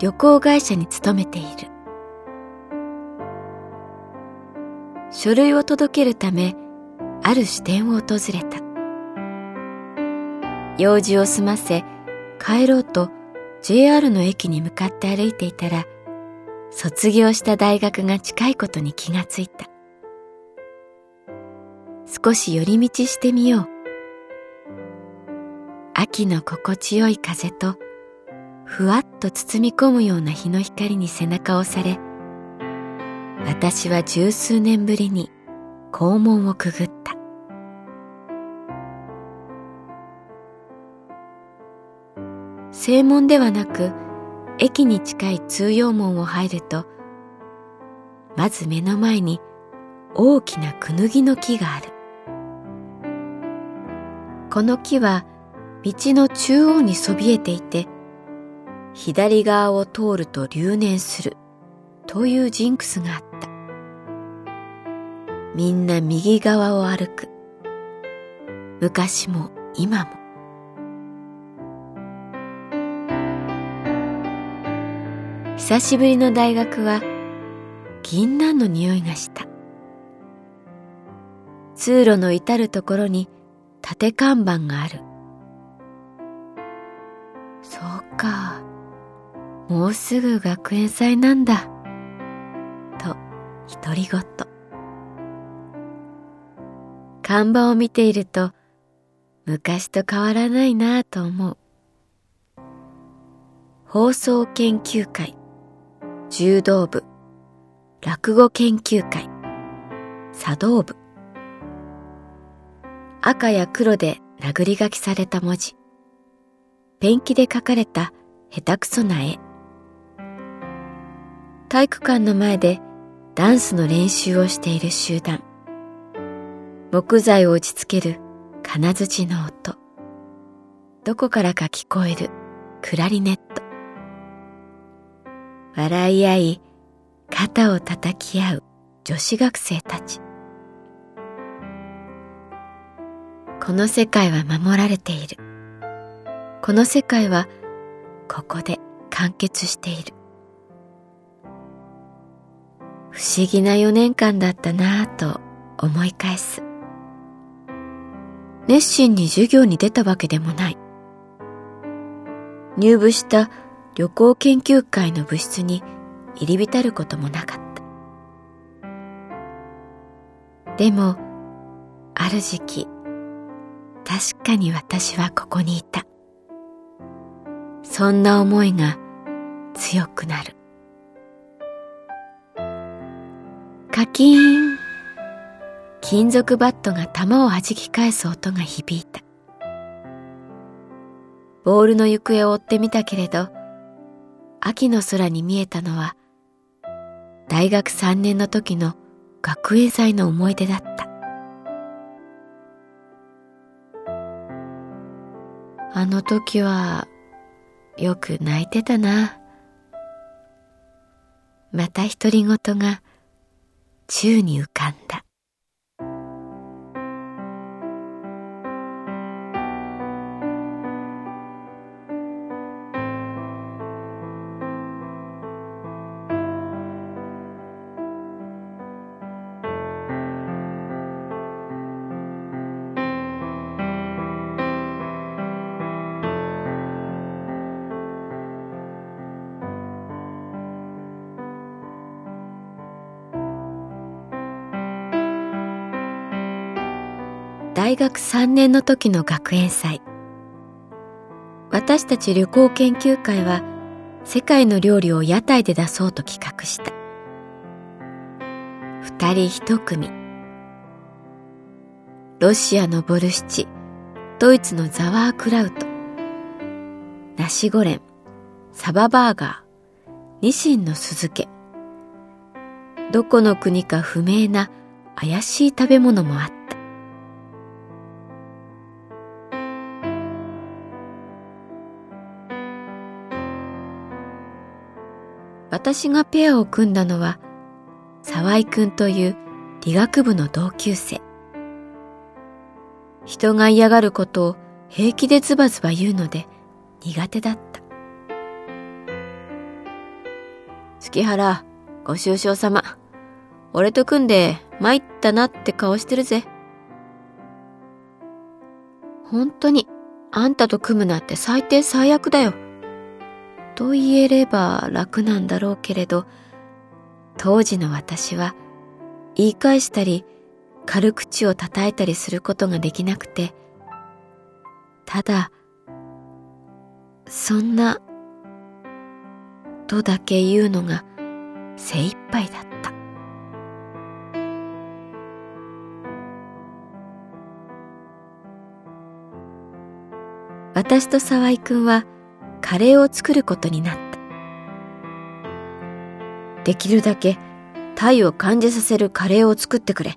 旅行会社に勤めている。書類を届けるためある支店を訪れた。用事を済ませ帰ろうと JR の駅に向かって歩いていたら卒業した大学が近いことに気がついた。少し寄り道してみよう。秋の心地よい風とふわっと包み込むような日の光に背中をされ私は十数年ぶりに校門をくぐった。正門ではなく駅に近い通用門を入るとまず目の前に大きなクヌギの木がある。この木は道の中央にそびえていて左側を通ると留年する。というジンクスがあった。みんな右側を歩く。昔も今も。久しぶりの大学は銀杏の匂いがした。通路の至るところに縦看板がある。そうか。もうすぐ学園祭なんだ。と独り言看板を見ていると昔と変わらないなぁと思う。放送研究会柔道部。落語研究会茶道部。赤や黒で殴り書きされた文字。ペンキで書かれた下手くそな絵。体育館の前でダンスの練習をしている集団。木材を打ちつける金槌の音。どこからか聞こえるクラリネット。笑い合い、肩を叩き合う女子学生たち。この世界は守られている。この世界はここで完結している。不思議な4年間だったなぁと思い返す。熱心に授業に出たわけでもない。入部した旅行研究会の部室に入り浸ることもなかった。でも、ある時期、確かに私はここにいた。そんな思いが強くなる。カキーン金属バットが弾を弾き返す音が響いた。ボールの行方を追ってみたけれど、秋の空に見えたのは、大学3年の時の学園祭の思い出だった。あの時はよく泣いてたな。また独り言が宙に浮かんだ。大学3年の時の学園祭。私たち旅行研究会は世界の料理を屋台で出そうと企画した。二人一組。ロシアのボルシチ。ドイツのザワークラウト。ナシゴレン。サババーガー。ニシンの酢漬け。どこの国か不明な怪しい食べ物もあった。私がペアを組んだのは沢井くんという理学部の同級生。人が嫌がることを平気でズバズバ言うので苦手だった。月原ご愁傷様。俺と組んで参ったなって顔してるぜ。本当にあんたと組むなんて最低最悪だよ。と言えれば楽なんだろうけれど、当時の私は言い返したり軽口を叩いたりすることができなくて、ただ、そんな、とだけ言うのが精一杯だった。私と沢井くんはカレーを作ることになった。できるだけタイを感じさせるカレーを作ってくれ。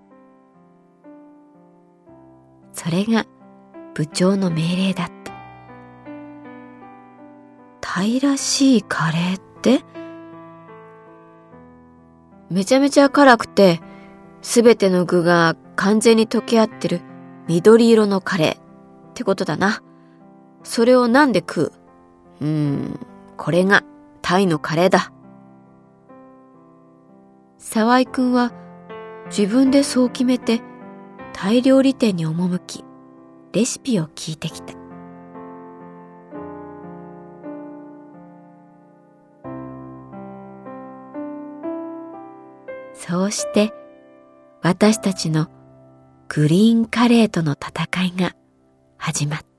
それが部長の命令だった。タイらしいカレーって？めちゃめちゃ辛くて、すべての具が完全に溶け合ってる緑色のカレーってことだな。それをなんで食う？うーん、これがタイのカレーだ。沢井くんは自分でそう決めてタイ料理店に赴き、レシピを聞いてきた。そうして私たちのグリーンカレーとの戦いが始まった。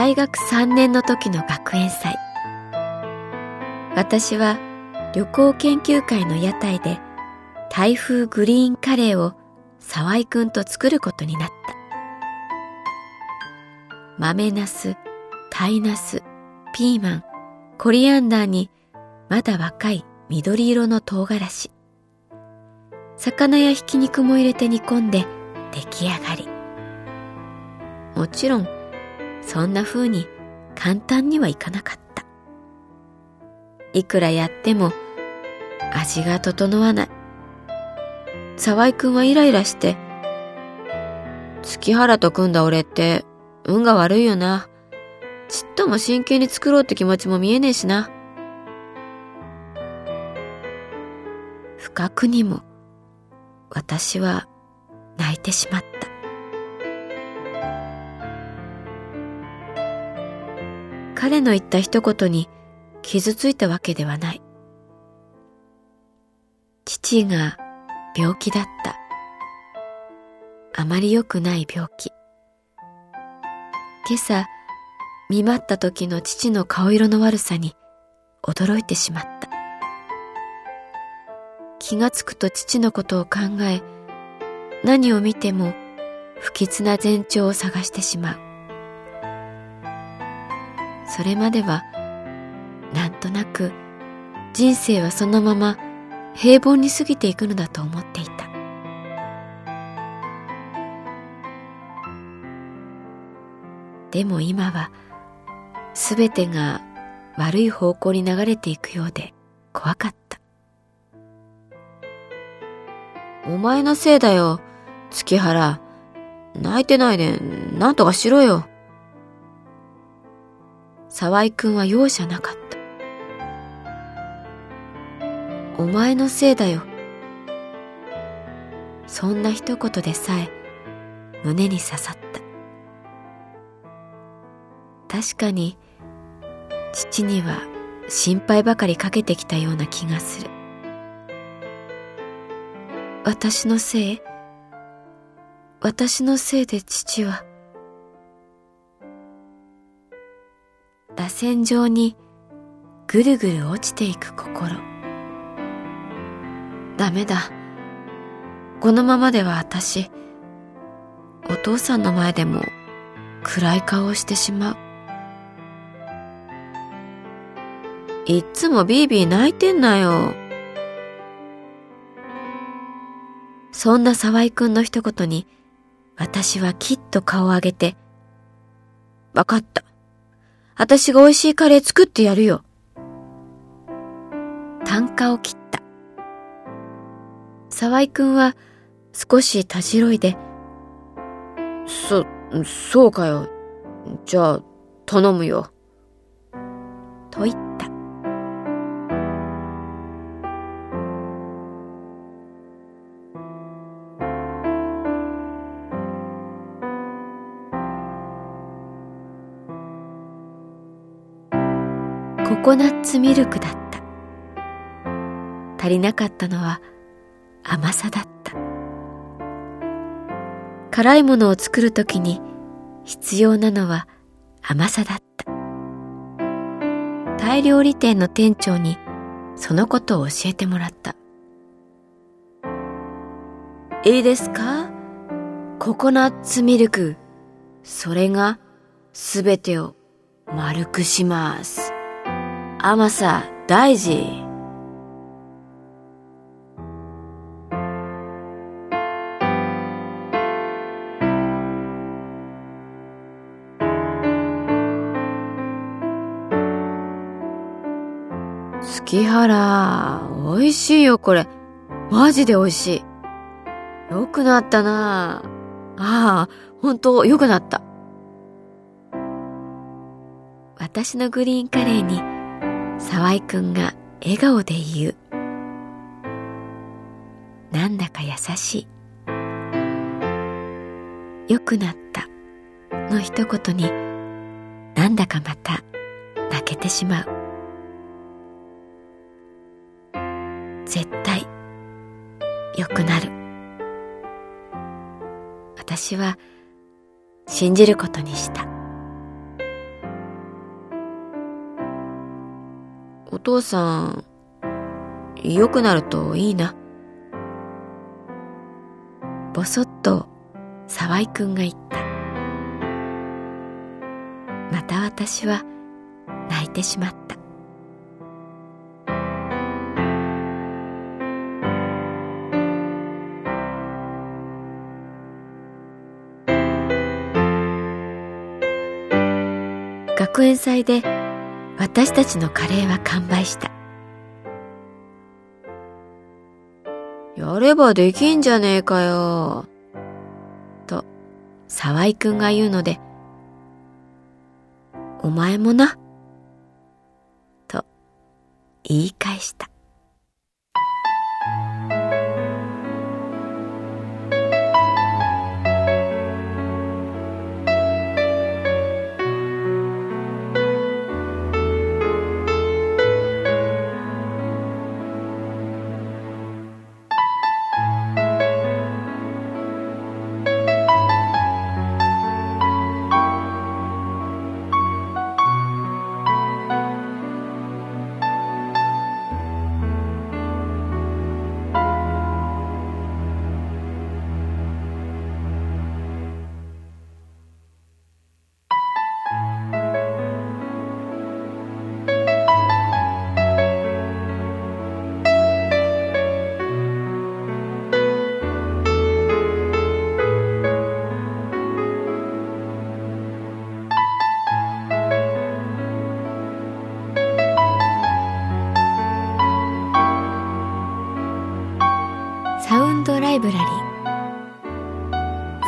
大学3年の時の学園祭。私は旅行研究会の屋台で台風グリーンカレーを沢井くんと作ることになった。豆ナス、鯛ナス、ピーマン、コリアンダーにまだ若い緑色の唐辛子。魚やひき肉も入れて煮込んで出来上がり。もちろんそんな風に簡単にはいかなかった。いくらやっても味が整わない。沢井くんはイライラして、月原と組んだ俺って運が悪いよな。ちっとも真剣に作ろうって気持ちも見えねえしな。不覚にも私は泣いてしまった。彼の言った一言に傷ついたわけではない。父が病気だった。あまり良くない病気。今朝、見舞った時の父の顔色の悪さに驚いてしまった。気がつくと父のことを考え、何を見ても不吉な前兆を探してしまう。それまでは、なんとなく人生はそのまま平凡に過ぎていくのだと思っていた。でも今はすべてが悪い方向に流れていくようで怖かった。お前のせいだよ、月原。泣いてないで、なんとかしろよ。沢井くんは容赦なかった。お前のせいだよ。そんな一言でさえ胸に刺さった。確かに父には心配ばかりかけてきたような気がする私のせい？私のせいで父は螺旋状にぐるぐる落ちていく心ダメだこのままでは私お父さんの前でも暗い顔をしてしまういっつもビービー泣いてんなよ。そんな沢井くんの一言に、私はきっと顔を上げて、わかった。私が美味しいカレー作ってやるよ。単価を切った。沢井くんは少したじろいで、そ、そうかよ。じゃあ、頼むよ。と言った。ココナッツミルクだった。足りなかったのは甘さだった。辛いものを作るときに必要なのは甘さだった。タイ料理店の店長にそのことを教えてもらった。いいですか？ココナッツミルク。それがすべてを丸くします。甘さ大事。月原、美味しいよ、これ。マジで美味しい。よくなったなああ、本当よくなった。私のグリーンカレーに沢井くんが笑顔で言う。なんだか優しい。よくなったの一言になんだかまた泣けてしまう。絶対良くなる。私は信じることにした。父さん、良くなるといいな。ぼそっと沢井くんが言った。また私は泣いてしまった。学園祭で私たちのカレーは完売した。やればできんじゃねえかよ。と、沢井くんが言うので、お前もな。と、言い返した。